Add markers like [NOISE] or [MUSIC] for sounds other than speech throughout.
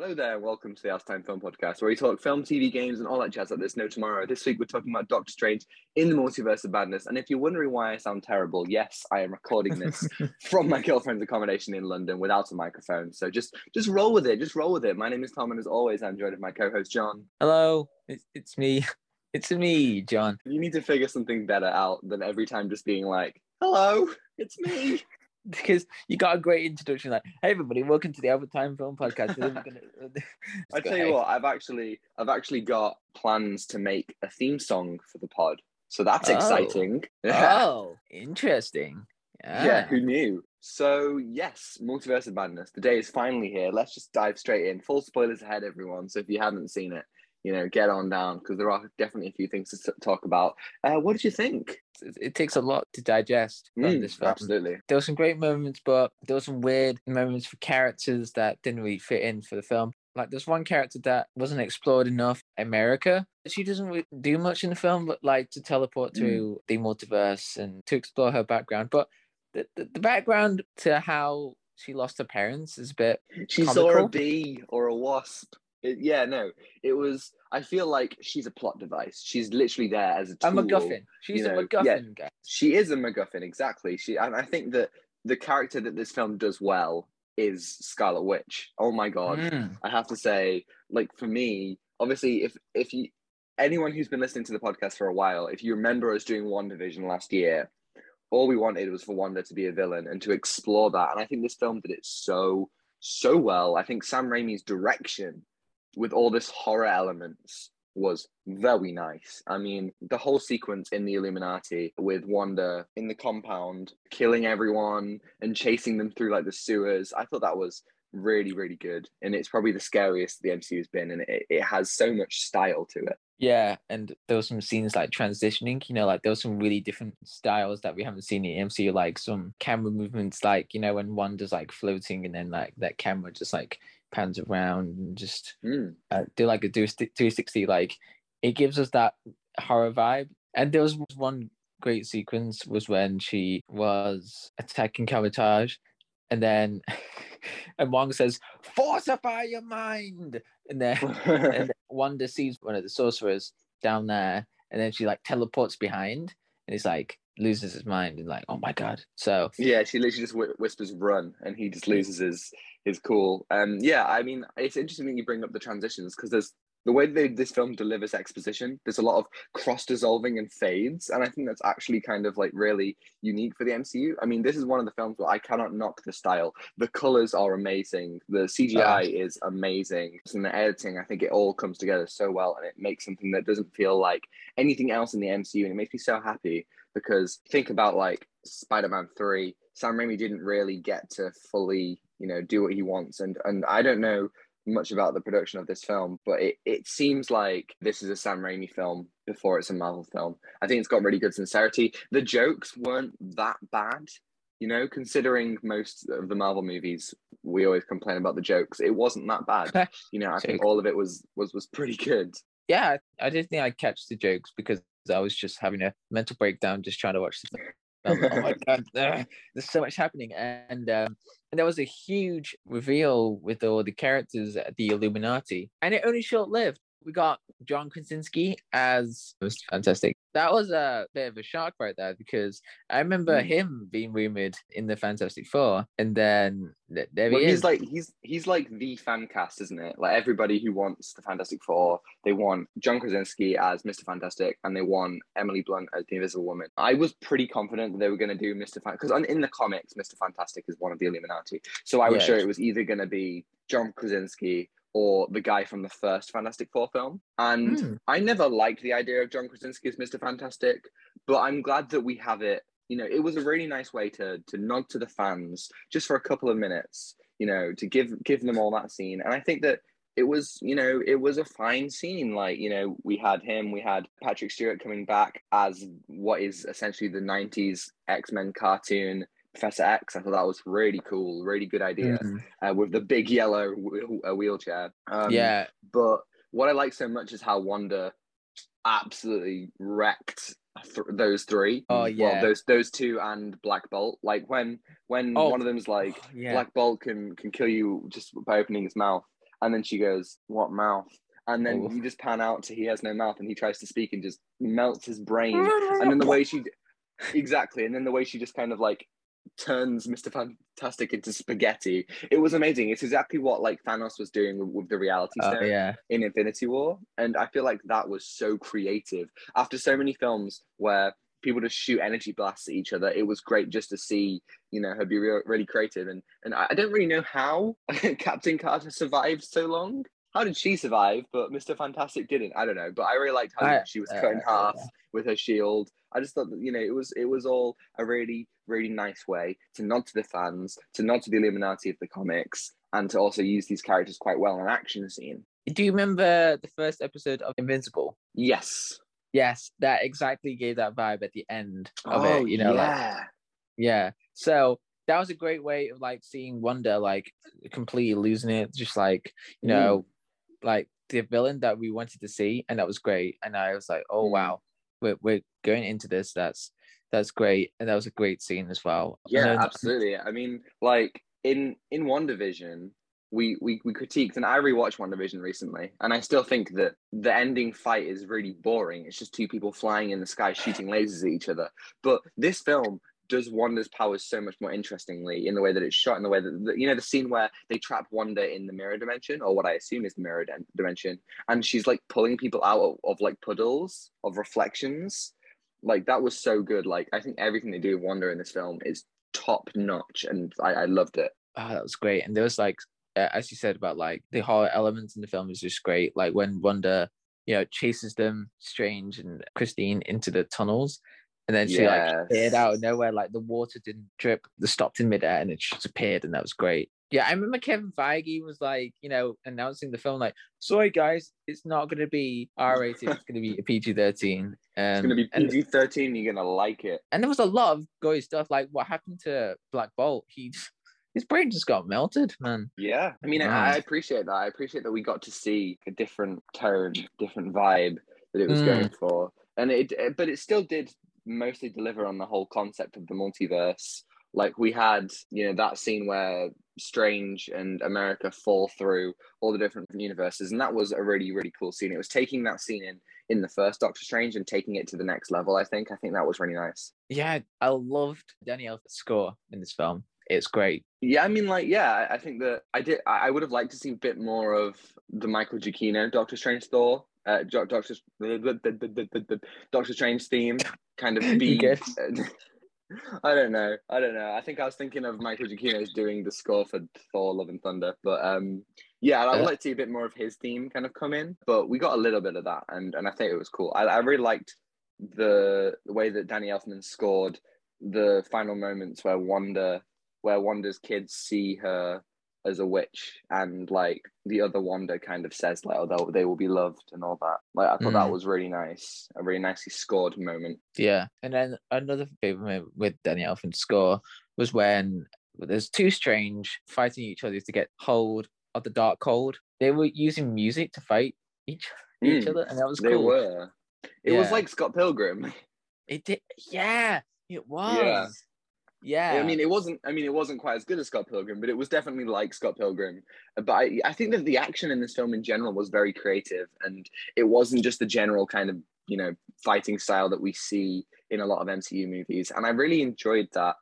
Hello there, welcome to the Outatime Film Podcast, where we talk film, TV, games, and all that jazz like there's no tomorrow. This week we're talking about Doctor Strange in the Multiverse of Madness. And if you're wondering why I sound terrible, yes, I am recording this [LAUGHS] from my girlfriend's accommodation in London without a microphone. So just just roll with it, just roll with it. My name is Tom, and as always, I'm joined with my co-host John. Hello, it's, it's me. [LAUGHS] It's me, John. You need to figure something better out than every time just being like, "Hello, it's me." Because you got a great introduction, like, "Hey everybody, welcome to the Outatime Film Podcast." [LAUGHS] I tell you what, I've actually, I've actually got plans to make a theme song for the pod, so that's Oh. exciting. oh, [LAUGHS] oh interesting. Yeah. [LAUGHS] Yeah, who ah. knew? So yes, Multiverse of Madness. The day is finally here. Let's just dive straight in. Full spoilers ahead, everyone. So if you haven't seen it, you know, get on down because there are definitely a few things to talk about. Uh, what did you think? it, takes a lot to digest Mm, this film. absolutely. There were some great moments, but there were some weird moments for characters that didn't really fit in for the film. Like there's one character that wasn't explored enough, America. She doesn't really do much in the film, but like to teleport Mm. to the multiverse and to explore her background. But the, the, the background to how she lost her parents is a bit She saw a bee or a wasp. It- yeah, no, it was. I feel like she's a plot device. She's literally there as a a. MacGuffin. She's you a MacGuffin, yeah. She is a MacGuffin, exactly. She and I think that the character that this film does well is Scarlet Witch. Oh my god. Mm. I have to say, like for me, obviously, if if you anyone who's been listening to the podcast for a while, if you remember us doing WandaVision last year, all we wanted was for Wanda to be a villain and to explore that. And I think this film did it so so well. I think Sam Raimi's direction with all this horror elements was very nice. I mean, the whole sequence in the Illuminati with Wanda in the compound, killing everyone and chasing them through like the sewers, I thought that was really, really good. And it's probably the scariest the MCU's been, and it, it has so much style to it. Yeah, and there were some scenes like transitioning, you know, like there were some really different styles that we haven't seen in MCU, like some camera movements, like, you know, when Wanda's like floating and then like that camera just like pans around and just Mm. uh, do like a 360, like it gives us that horror vibe. And there was one great sequence was when she was attacking Kamar-Taj and then [LAUGHS] and Wong says, Fortify your mind. And then [LAUGHS] and Wanda sees one of the sorcerers down there, and then she like teleports behind, and he's like loses his mind and like, oh my god. So Yeah, she literally just whi- whispers "run," and he just loses his his cool. Um, yeah, I mean, it's interesting that you bring up the transitions because there's the way they, this film delivers exposition. There's a lot of cross dissolving and fades, and I think that's actually kind of like really unique for the MCU. I mean, this is one of the films where I cannot knock the style. The colors are amazing. The CGI is amazing, and the editing. I think it all comes together so well, and it makes something that doesn't feel like anything else in the MCU, and it makes me so happy because think about like Spider-Man 3, Sam Raimi didn't really get to fully, you know, do what he wants. And and I don't know much about the production of this film, but it, it seems like this is a Sam Raimi film before it's a Marvel film. I think it's got really good sincerity. The jokes weren't that bad. You know, considering most of the Marvel movies, we always complain about the jokes. It wasn't that bad. [LAUGHS] You know, I think all of it was was was pretty good. yeah, I I didn't think I'd catch the jokes because I was just having a mental breakdown just trying to watch the film. oh my [LAUGHS] god, there's so much happening, and um, and there was a huge reveal with all the characters at the Illuminati, and it only short lived. We got John Krasinski as Mr. Fantastic. That was a bit of a shock right there because I remember Mm. him being rumored in the Fantastic Four, and then th- there Well, he he's like he's he's like the fan cast, isn't it? Like everybody who wants the Fantastic Four, they want John Krasinski as Mr. Fantastic, and they want Emily Blunt as the Invisible Woman. I was pretty confident that they were going to do Mr. Fantastic because in the comics, Mr. Fantastic is one of the Illuminati. So I was Yeah. sure it was either going to be John Krasinski or the guy from the first Fantastic Four film. And Hmm. I never liked the idea of John Krasinski as Mr. Fantastic, but I'm glad that we have it. You know, it was a really nice way to to nod to the fans just for a couple of minutes. You know, to give give them all that scene, and I think that it was you know it was a fine scene. Like you know, we had him, we had Patrick Stewart coming back as what is essentially the '90s X Men cartoon. Professor X, I thought that was really cool, really good idea Mm. uh, with the big yellow uh, wheelchair. Um, yeah, but what I like so much is how Wanda absolutely wrecked th- those three. Oh, Well, yeah. those those two and Black Bolt. Like when when Oh, one of them's like [SIGHS] yeah. Black Bolt can can kill you just by opening his mouth, and then she goes, "What mouth?" And then Oh. you just pan out to he has no mouth, and he tries to speak and just melts his brain. [LAUGHS] and then the way she, exactly, and then the way she just kind of like turns Mr. Fantastic into spaghetti. It was amazing. It's exactly what like Thanos was doing with, with the reality Oh, stone yeah. in Infinity War. And I feel like that was so creative. After so many films where people just shoot energy blasts at each other, it was great just to see, you know, her be real, really creative. And and I I don't really know how [LAUGHS] Captain Carter survived so long. How did she survive? But Mr. Fantastic didn't. I don't know. But I really liked how I- she was uh, cut in half with her shield. I just thought that you know it was it was all a really really nice way to nod to the fans, to nod to the Illuminati of the comics, and to also use these characters quite well in an action scene. Do you remember the first episode of Invincible? Yes. Yes, that exactly gave that vibe at the end of oh it. You know, like yeah. yeah. So that was a great way of like seeing Wanda like completely losing it, just like you know, like the villain that we wanted to see, and that was great. And I was like, oh Mm. wow, we're we're going into this. That's that's great, and that was a great scene as well. Yeah, absolutely. I mean, like in in WandaVision, we we we critiqued, and I rewatched WandaVision recently, and I still think that the ending fight is really boring. It's just two people flying in the sky shooting lasers at each other. But this film does Wanda's powers so much more interestingly in the way that it's shot, in the way that the, you know the scene where they trap Wanda in the mirror dimension, or what I assume is the mirror dim- dimension, and she's like pulling people out of, of like puddles of reflections. Like that was so good. Like I think everything they do with Wanda in this film is top notch, and I, I loved it. oh, that was great. And there was like, uh, as you said about like the horror elements in the film is just great. Like when Wanda, you know, chases them, Strange and Christine into the tunnels, and then she like appeared out of nowhere. Like the water didn't drip, the stopped in midair, and it just appeared, and that was great. Yeah, I remember Kevin Feige was like, you know, announcing the film like, "Sorry guys, it's not going to be R rated. It's going to be a PG thirteen. Um, It's gonna be and, PG thirteen. You're gonna like it. and there was a lot of gory stuff. Like what happened to Black Bolt? He his brain just got melted, man. Yeah, I mean, Wow. I, I appreciate that. I appreciate that we got to see a different tone, different vibe that it was Mm. going for, and it- but it still did mostly deliver on the whole concept of the multiverse. Like we had, you know, that scene where Strange and America fall through all the different universes, and that was a really, really cool scene. It was taking that scene in in the first Doctor Strange and taking it to the next level. I think. I think that was really nice. Yeah, I loved Danny Elfman's score in this film. It's great. Yeah, I mean, like, yeah, I- think that I did. I would have liked to see a bit more of the Michael Giacchino Doctor Strange Thor, uh, Doctor [LAUGHS] Doctor Strange theme, kind of [LAUGHS] be. [LAUGHS] I don't know. I don't know. I think I was thinking of Michael Giacchino's doing the score for Thor: Love and Thunder, but um, yeah, I would like to see a bit more of his theme kind of come in. But we got a little bit of that, and and I think it was cool. I, I really liked the the way that Danny Elfman scored the final moments where Wanda, where Wanda's kids see her as a witch, and like the other Wanda kind of says like, "Oh, they'll, be loved" and all that. Like I thought that Mm. was really nice, a really nicely scored moment. Yeah, and then another favorite moment with Danny Elfman's score was when there's two strange fighting each other to get hold of the Darkhold. They were using music to fight each each Mm, other, and that was They cool. were. It was like Scott Pilgrim. It did, yeah, it was. Yeah, I mean, it wasn't. I mean, it wasn't quite as good as Scott Pilgrim, but it was definitely like Scott Pilgrim. But I, I think that the action in this film in general was very creative, and it wasn't just the general kind of you know fighting style that we see in a lot of MCU movies. And I really enjoyed that.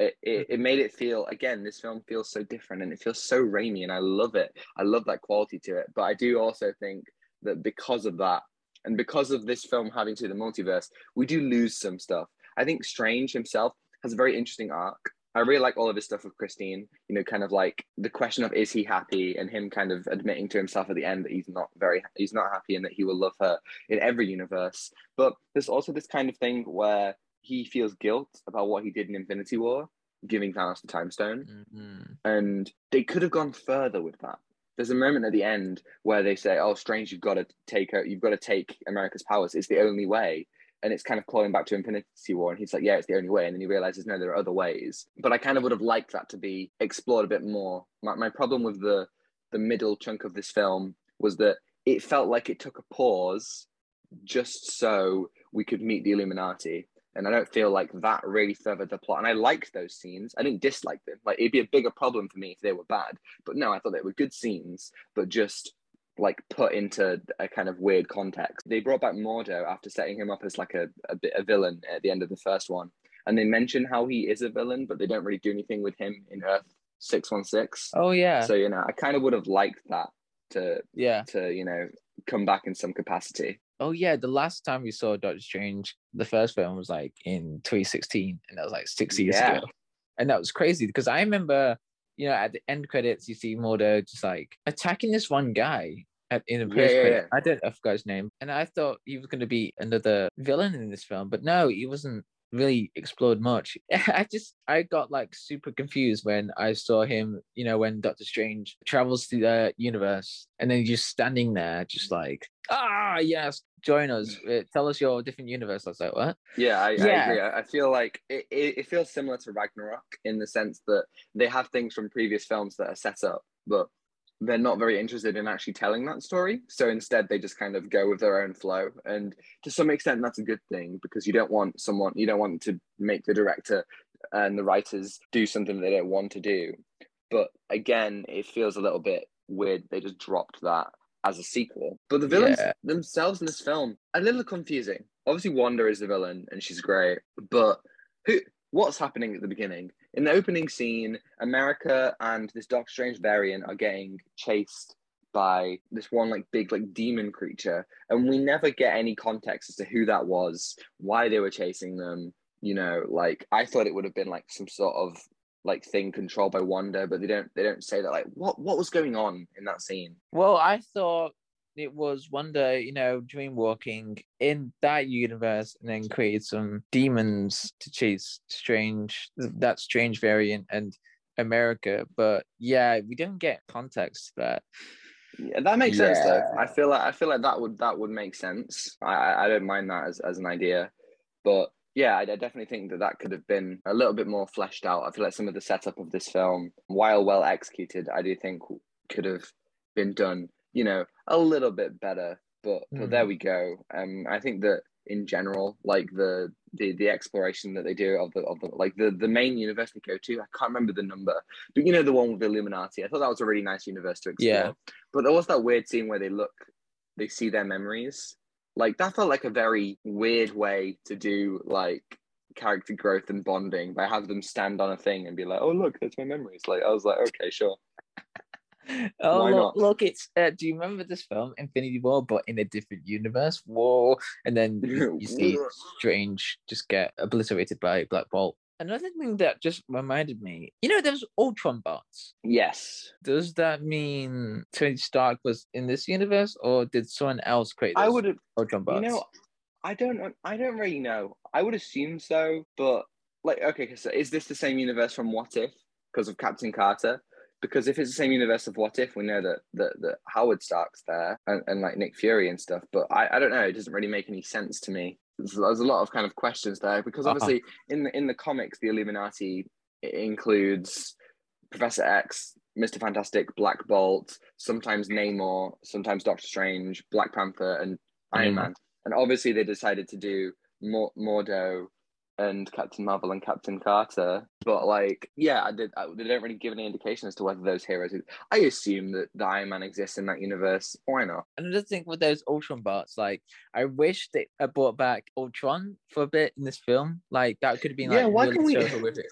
It, it, it mm-hmm. made it feel again. This film feels so different, and it feels so Raimi, and I love it. I love that quality to it. But I do also think that because of that, and because of this film having to the multiverse, we do lose some stuff. I think Strange himself has a very interesting arc. I really like all of his stuff with Christine, you know, kind of like the question of is he happy and him kind of admitting to himself at the end that he's not very he's not happy and that he will love her in every universe. But there's also this kind of thing where he feels guilt about what he did in Infinity War, giving Thanos the time stone Mhm. and they could have gone further with that. There's a moment at the end where they say, "Oh, Strange, you've got to take her. You've got to take America's powers. It's the only way." And it's kind of calling back to Infinity War, and he's like, "Yeah, it's the only way." And then he realizes, "No, there are other ways." But I kind of would have liked that to be explored a bit more. My, my problem with the the middle chunk of this film was that it felt like it took a pause just so we could meet the Illuminati And I don't feel like that really furthered the plot. And I liked those scenes. I didn't dislike them. Like it'd be a bigger problem for me if they were bad. But no, I thought they were good scenes, but just like put into a kind of weird context. They brought back Mordo after setting him up as like a, a bit a villain at the end of the first one. And they mention how he is a villain, but they don't really do anything with him in Earth 616. Oh yeah. So, you know, I kind of would have liked that to yeah. to, you know, come back in some capacity. Oh yeah, the last time we saw Doctor Strange, the first film was like in 2016, and that was like six years Yeah. ago, and that was crazy because I remember, you know, at the end credits you see Mordo just like attacking this one guy at in the Yeah, post yeah, credit. yeah. I don't I forgot his name, and I thought he was going to be another villain in this film, but no, he wasn't really explored much. [LAUGHS] I just I got like super confused when I saw him, you know, when Doctor Strange travels to the universe and then he's just standing there, just like, ah, yes, join us. Uh, Tell us your different universe. I was like, what? Yeah, I, I Yeah. agree. I I feel like it, it, it feels similar to Ragnarok in the sense that they have things from previous films that are set up, but they're not very interested in actually telling that story. So instead, they just kind of go with their own flow. And to some extent, that's a good thing because you don't want someone, you don't want to make the director and the writers do something they don't want to do. But again, it feels a little bit weird. They just dropped that as a sequel. But the villains Yeah. themselves in this film a little confusing. Obviously, Wanda is the villain and she's great, but who? What's happening at the beginning? In the opening scene, America and this Doctor Strange variant are getting chased by this one like big like demon creature, and we never get any context as to who that was, why they were chasing them. You know, like I thought it would have been like some sort of like thing controlled by Wanda, but they don't they don't say that like what what was going on in that scene. Well, I thought it was Wanda, you know, dream walking in that universe and then created some demons to chase strange that strange variant and America. But yeah, we don't get context for that. Yeah, that makes sense though. I feel like I feel like that would that would make sense. I I, I don't mind that as, as an idea, but yeah, I, I definitely think that that could have been a little bit more fleshed out. I feel like some of the setup of this film, while well executed, I do think could have been done, you know, a little bit better. But but Mm. there we go. Um, I think that in general, like the the the exploration that they do of the of the like the the main universe they go to, I can't remember the number, but you know the one with the Illuminati. I thought that was a really nice universe to explore. Yeah. But there was that weird scene where they look, they see their memories. Like that felt like a very weird way to do like character growth and bonding by have them stand on a thing and be like, "Oh look, that's my memories." Like I was like, "Okay, sure." Oh look, look, it's uh, do you remember this film, Infinity War, but in a different universe? Whoa. And then [LAUGHS] you, you see Strange just get obliterated by Black Bolt. Another thing that just reminded me, you know, there's Ultron bots. Yes, Does that mean Tony Stark was in this universe, or did someone else create I would have. Ultron bots? You know, I don't know. I don't really know. I would assume so, but like, okay, so is this the same universe from What If because of Captain Carter? Because if it's the same universe of What If, we know that that, that Howard Stark's there and, and like Nick Fury and stuff. But I, I don't know. It doesn't really make any sense to me. There's, there's a lot of kind of questions there because Uh-huh. obviously in the in the comics, the Illuminati includes Professor X, Mister Fantastic, Black Bolt, sometimes Namor, sometimes Doctor Strange, Black Panther, and Iron Mhm. Man. And obviously, they decided to do Mor- Mordo and Captain Marvel and Captain Carter. But like, yeah, I did. I, they don't really give any indication as to whether those heroes. I assume that the Iron Man exists in that universe. Why not? And I just think with those Ultron bots, like I wish they had brought back Ultron for a bit in this film. Like that could have been like Yeah, why really can we- with [LAUGHS] it.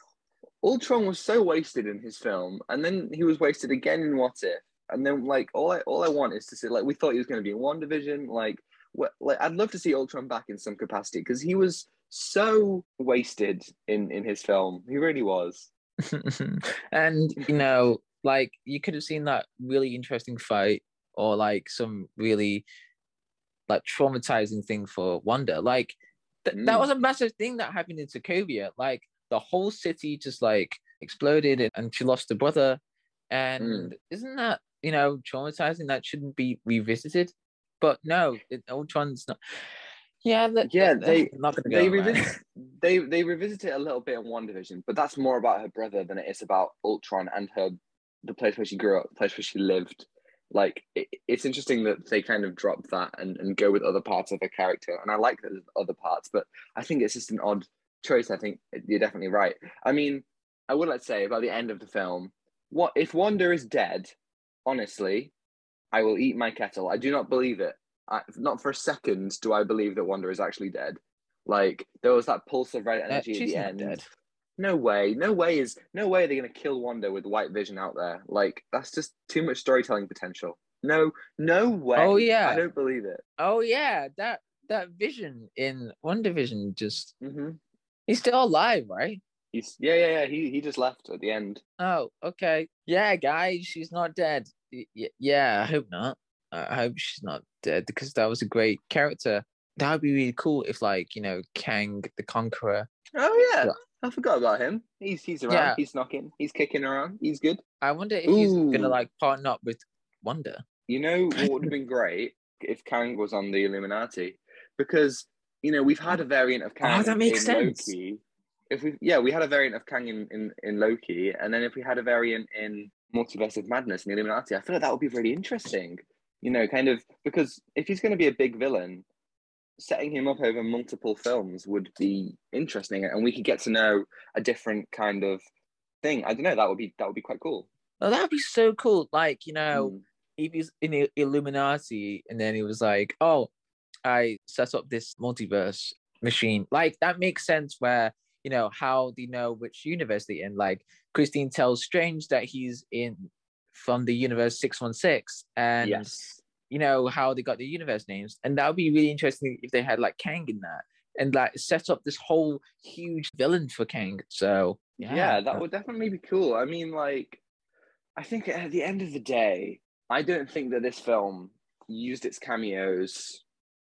Ultron was so wasted in his film, and then he was wasted again in What If. And then like all I all I want is to see like we thought he was going to be in WandaVision. Like what like I'd love to see Ultron back in some capacity because he was so wasted in in his film. He really was. [LAUGHS] and you know, like you could have seen that really interesting fight or like some really like traumatizing thing for Wanda. Like th- that Mm. was a massive thing that happened in Sokovia. Like the whole city just like exploded and- she lost her brother. And isn't that you know traumatizing? That shouldn't be revisited. But no, it, Ultron's not. Yeah, that, Yeah, that- they- [LAUGHS] I'm not gonna go They revisit they they revisit it a little bit in WandaVision, but that's more about her brother than it is about Ultron and her the place where she grew up, the place where she lived. Like it, it's interesting that they kind of drop that and, and go with other parts of her character. And I like those other parts, but I think it's just an odd choice. I think you're definitely right. I mean, I would like to say about the end of the film, what if Wanda is dead? Honestly, I will eat my kettle. I do not believe it. I, not for a second do I believe that Wanda is actually dead. Like there was that pulse of red Uh, energy at the end. dead. No way, no way is no way they're gonna kill Wanda with White Vision out there. Like that's just too much storytelling potential. No, no way. Oh, yeah. I don't believe it. Oh yeah, that that vision in WandaVision just hmm he's still alive, right? He's yeah, yeah, yeah. He he just left at the end. Oh, okay. Yeah, guys, she's not dead. Y- yeah, I hope not. I hope she's not because that was a great character. That would be really cool if, like, you know, Kang the Conqueror. Oh yeah. I forgot about him. He's he's around. Yeah. He's knocking. He's kicking around. He's good. I wonder if he's gonna like partner up with Wanda. You know [LAUGHS] what would have been great if Kang was on the Illuminati, because you know we've had a variant of Kang. Oh, that makes sense. Loki. If we yeah, we had a variant of Kang in, in in Loki, and then if we had a variant in Multiverse of Madness in the Illuminati, I feel like that would be really interesting. You know, kind of because if he's going to be a big villain, setting him up over multiple films would be interesting, and we could get to know a different kind of thing. I don't know. That would be that would be quite cool. Oh, that'd be so cool. Like, you know, Mm. if he's in the Illuminati and then he was like, "Oh, I set up this multiverse machine." Like that makes sense. Where you know how do you know which universe they're in? Like Christine tells Strange that he's in from the universe six one six, and yes. you know how they got the universe names, and that would be really interesting if they had like Kang in that and like set up this whole huge villain for Kang. So yeah, yeah, that would definitely be cool. I mean, like, I think at the end of the day, I don't think that this film used its cameos,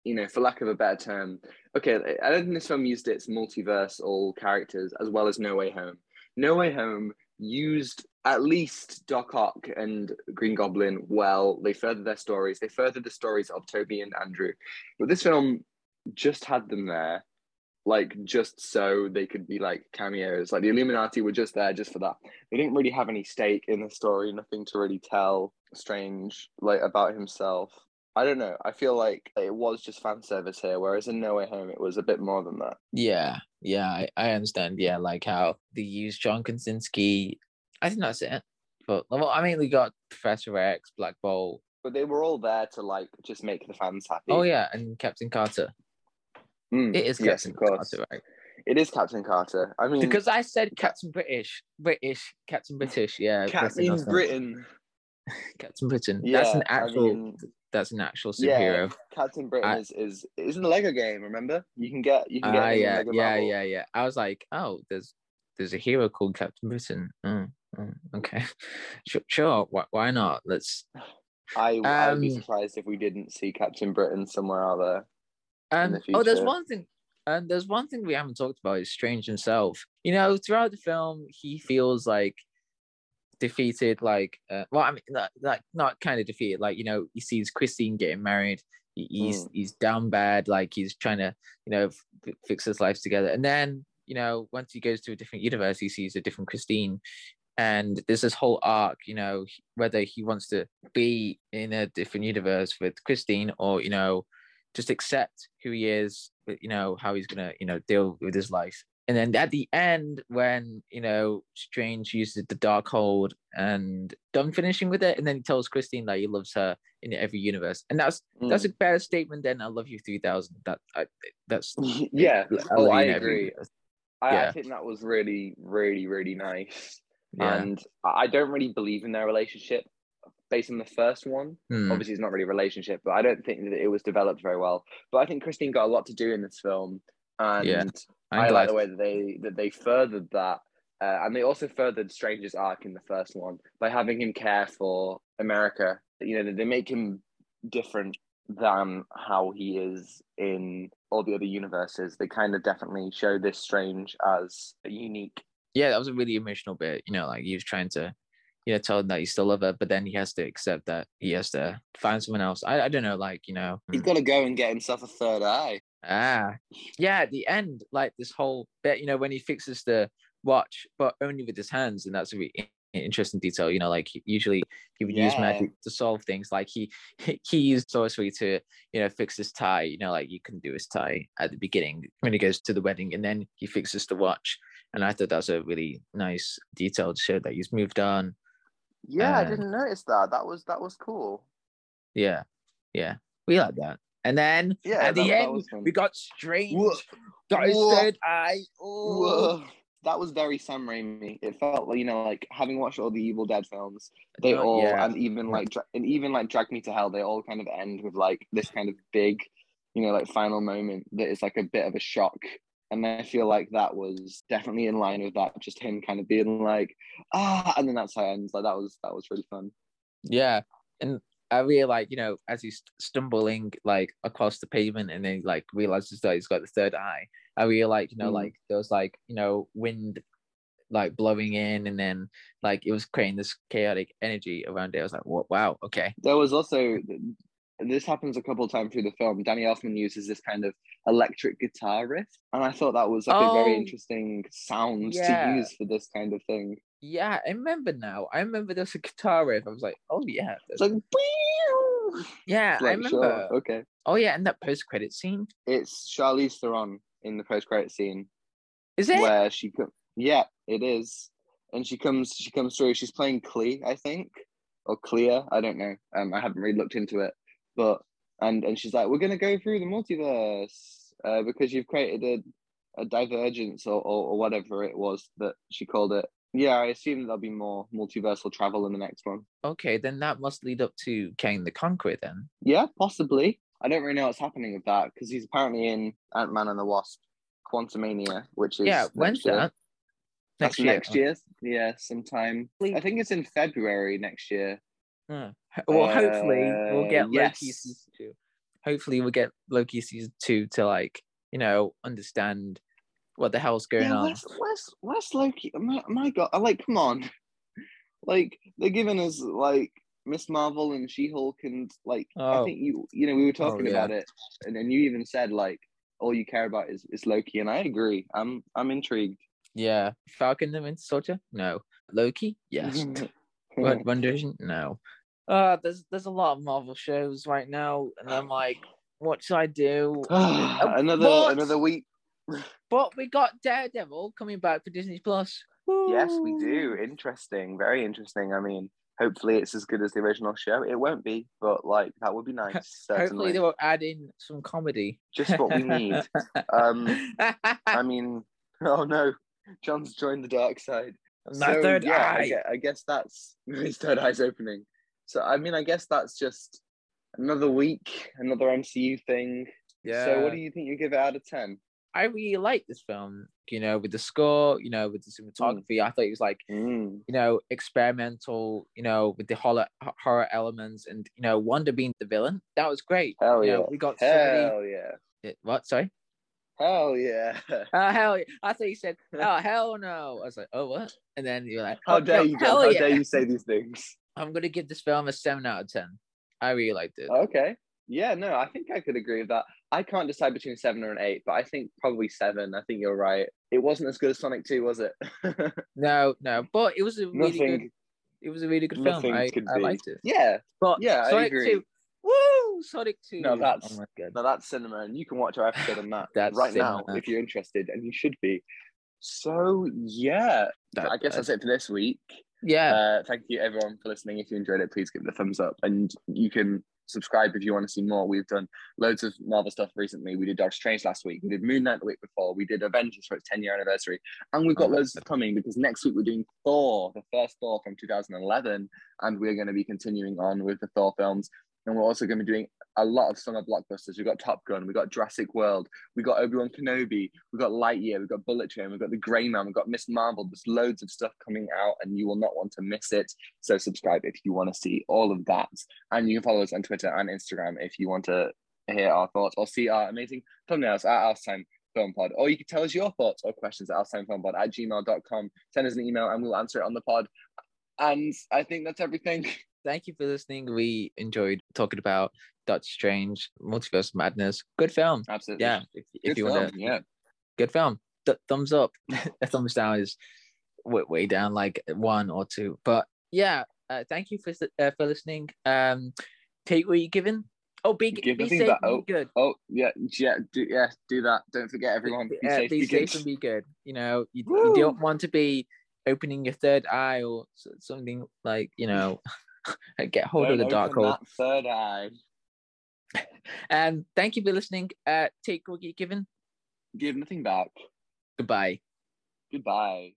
you know, for lack of a better term. Okay, I don't think this film used its multiverse all characters as well as No Way Home. No Way Home used at least Doc Ock and Green Goblin well. They furthered their stories. They furthered the stories of Tobey and Andrew. But this film just had them there like just so they could be like cameos. Like the Illuminati were just there just for that. They didn't really have any stake in the story, nothing to really tell Strange like about himself. I don't know. I feel like it was just fan service here, whereas in No Way Home it was a bit more than that. Yeah, yeah, I, I understand. Yeah, like how they use John Krasinski. I think that's it. But well, I mean, we got Professor X, Black Bolt. But they were all there to like just make the fans happy. Oh yeah, and Captain Carter. Mm, It is yes, Captain course. Carter, right? It is Captain Carter. I mean, Because I said Captain British, British, Captain British. Yeah, Captain Britain. [LAUGHS] Captain Britain. that's an Yeah, I actual. mean- that's an actual Yeah, superhero. Captain Britain I- is is is in the Lego game. Remember, you can get you can get in yeah, yeah, Marvel. yeah, yeah. I was like, oh, there's there's a hero called Captain Britain. Oh, okay, [LAUGHS] sure, sure. Why, why not? Let's I I would be Um, surprised if we didn't see Captain Britain somewhere out there. Um, the oh, there's one thing. And there's one thing we haven't talked about is Strange himself. You know, throughout the film, he feels like defeated. Like, uh, well, I mean, like, like not kind of defeated. Like, you know, he sees Christine getting married. He, he's Mm. he's down bad. Like, he's trying to, you know, f- fix his life together. And then, you know, once he goes to a different universe, he sees a different Christine. And there's this whole arc, you know, whether he wants to be in a different universe with Christine or, you know, just accept who he is, you know how he's gonna, you know, deal with his life. And then at the end, when you know Strange uses the Darkhold and done finishing with it, and then he tells Christine that he loves her in every universe, and that's that's a better statement than "I love you 3000." That I, that's Mm. [LAUGHS] yeah. I Oh, I agree. I, I think that was really, really, really nice. Yeah. And I don't really believe in their relationship based on the first one. Hmm. Obviously, it's not really a relationship, but I don't think that it was developed very well. But I think Christine got a lot to do in this film, and Yeah, I'm I like the way that they that they furthered that, uh, and they also furthered Stranger's arc in the first one by having him care for America. You know, they make him different than how he is in all the other universes. They kind of definitely show this Strange as a unique. Yeah, that was a really emotional bit. You know, like he was trying to, you know, tell him that he still love her, but then he has to accept that he has to find someone else. I, I don't know, like you know, He's got to go and get himself a third eye. Ah, yeah, at the end, like this whole bit, you know, when he fixes the watch, but only with his hands, and that's a really interesting detail. You know, like usually he would use magic to solve things. Like he he used sorcery to you know fix his tie. You know, like you can do his tie at the beginning when he goes to the wedding, and then he fixes the watch. And I thought that was a really nice detail to show that he's moved on. Yeah, I didn't um, notice that. That was that was cool. Yeah, yeah, we like that. And then Yeah, at the that- that end, we got strange. Whoa. Got his Whoa. third eye. Whoa. That was very Sam Raimi. It felt like you know, like having watched all the Evil Dead films, they all yeah. and even like and even like Drag Me to Hell, they all kind of end with like this kind of big, you know, like final moment that is like a bit of a shock. And I feel like that was definitely in line with that, just him kind of being like, ah, and then that's how it ends. Like that was that was really fun. Yeah, and I really like you know as he's stumbling like across the pavement and then he, like realizes that he's got the third eye. I really like you know Mm. like there was like you know wind like blowing in and then like it was creating this chaotic energy around it. I was like, "Wha- wow, okay, There was also this happens a couple of times through the film. Danny Elfman uses this kind of electric guitar riff, and I thought that was like a very Oh, interesting sound yeah. to use for this kind of thing. yeah, I remember now. I remember there's a guitar riff. I was like, oh yeah, It's like, yeah, It's I remember. sure, okay. Oh yeah, and that post credit scene It's Charlize Theron in the post credit scene is it? where she co- yeah, it is, and she comes she comes through. She's playing Clee, I think, or Clea. I don't know. Um, I haven't really looked into it, but and and she's like, we're gonna go through the multiverse uh, because you've created a a divergence or, or or whatever it was that she called it. Yeah, I assume there'll be more multiversal travel in the next one. Okay, then that must lead up to Kang the Conqueror then. Yeah, possibly. I don't really know what's happening with that because he's apparently in Ant Man and the Wasp, Quantumania, which is yeah, when's year. that? That's Next year. next year. Yeah, sometime. I think it's in February next year. Hmm. Well, hopefully we'll Uh, get Loki yes. season two. Hopefully we'll get Loki season two to like you know understand what the hell's going yeah, on. where's, where's where's Loki? My, my God, I'm like, come on, [LAUGHS] like they're giving us like Miss Marvel and She Hulk and like I Oh. think you you know we were talking yeah. about it and then you even said like all you care about is, is Loki and I agree. I'm I'm intrigued. Yeah, Falcon the Winter Soldier? No. Loki? Yes. [LAUGHS] What WandaVision? No. Uh there's there's a lot of Marvel shows right now, and I'm like, what should I do? [SIGHS] another What? another week. [LAUGHS] But we got Daredevil coming back for Disney Plus. Yes, we do. Interesting, very interesting. I mean, hopefully it's as good as the original show. It won't be, but like that would be [LAUGHS] nice. Hopefully Certainly, they will add in some comedy. just what we need. [LAUGHS] Um, I mean, oh no, John's joined the dark side. My So, third yeah, I eye. gue- I guess that's his third eye's opening. So I mean, I guess that's just another week, another MCU thing. Yeah. So what do you think you give it out of ten? I really like this film. You know, with the score, you know, with the cinematography, I thought it was like, Mm. you know, experimental. You know, with the horror horror elements, and you know, Wanda being the villain. That was great. Hell you yeah! know, we got somebody. Hell yeah! eh, What? Sorry. Hell yeah! [LAUGHS] Oh hell! yeah. I thought you said, [LAUGHS] "Oh hell no!" I was like, "Oh what?" And then you're like, How "Oh, dare no, you, How yeah!" dare you say these things? I'm gonna give this film a seven out of ten. I really liked it. Okay. Yeah, no, I think I could agree with that. I can't decide between seven or an eight, but I think probably seven. I think you're right. It wasn't as good as Sonic 2, was it? [LAUGHS] No, no, but it was a really good. It was a really good film. I, I liked it. Yeah, But yeah, I Sonic agree. 2, woo! Sonic 2. No, that's- oh now that's cinema, and you can watch our episode on that [SIGHS] right now if you're interested, and you should be. So, yeah, That- I guess that's it for this week. Yeah. Uh, thank you everyone for listening. If you enjoyed it, please give it a thumbs up, and you can subscribe if you want to see more. We've done loads of Marvel stuff recently. We did Doctor Strange last week. We did Moon Knight the week before. We did Avengers for its 10 year anniversary, and we've got Oh, loads coming because next week we're doing Thor, the first Thor from 2011, and we're going to be continuing on with the Thor films. And we're also going to be doing a lot of summer blockbusters. We've got Top Gun, we've got Jurassic World, we've got Obi Wan Kenobi, we've got Lightyear, we've got Bullet Train, we've got The Grey Man, we've got Miss Marvel. There's loads of stuff coming out, and you will not want to miss it. So subscribe if you want to see all of that. And you can follow us on Twitter and Instagram if you want to hear our thoughts or see our amazing thumbnails at Outatime Film Pod. Or you can tell us your thoughts or questions at outatimefilmpod at gmail.com. Send us an email and we'll answer it on the pod. And I think that's everything. Thank you for listening. We enjoyed talking about Doctor Strange, Multiverse Madness. Good film. Absolutely. Yeah. If, if you want to, yeah. good film. Th- thumbs up. a [LAUGHS] thumbs down is way, way down like one or two. But yeah, uh, thank you for uh, for listening. Um, take what you're given. Oh, be, Give be safe and Oh, be good. Oh yeah, yeah, do, yeah, do that. Don't forget everyone. Be Uh, safe, be be safe good. and be good. You know, you, you don't want to be opening your third eye or something like you know, [LAUGHS] get hold of Don't the Darkhold. that third eye. And thank you for listening. Uh, take what you're given. Give nothing back. Goodbye. Goodbye.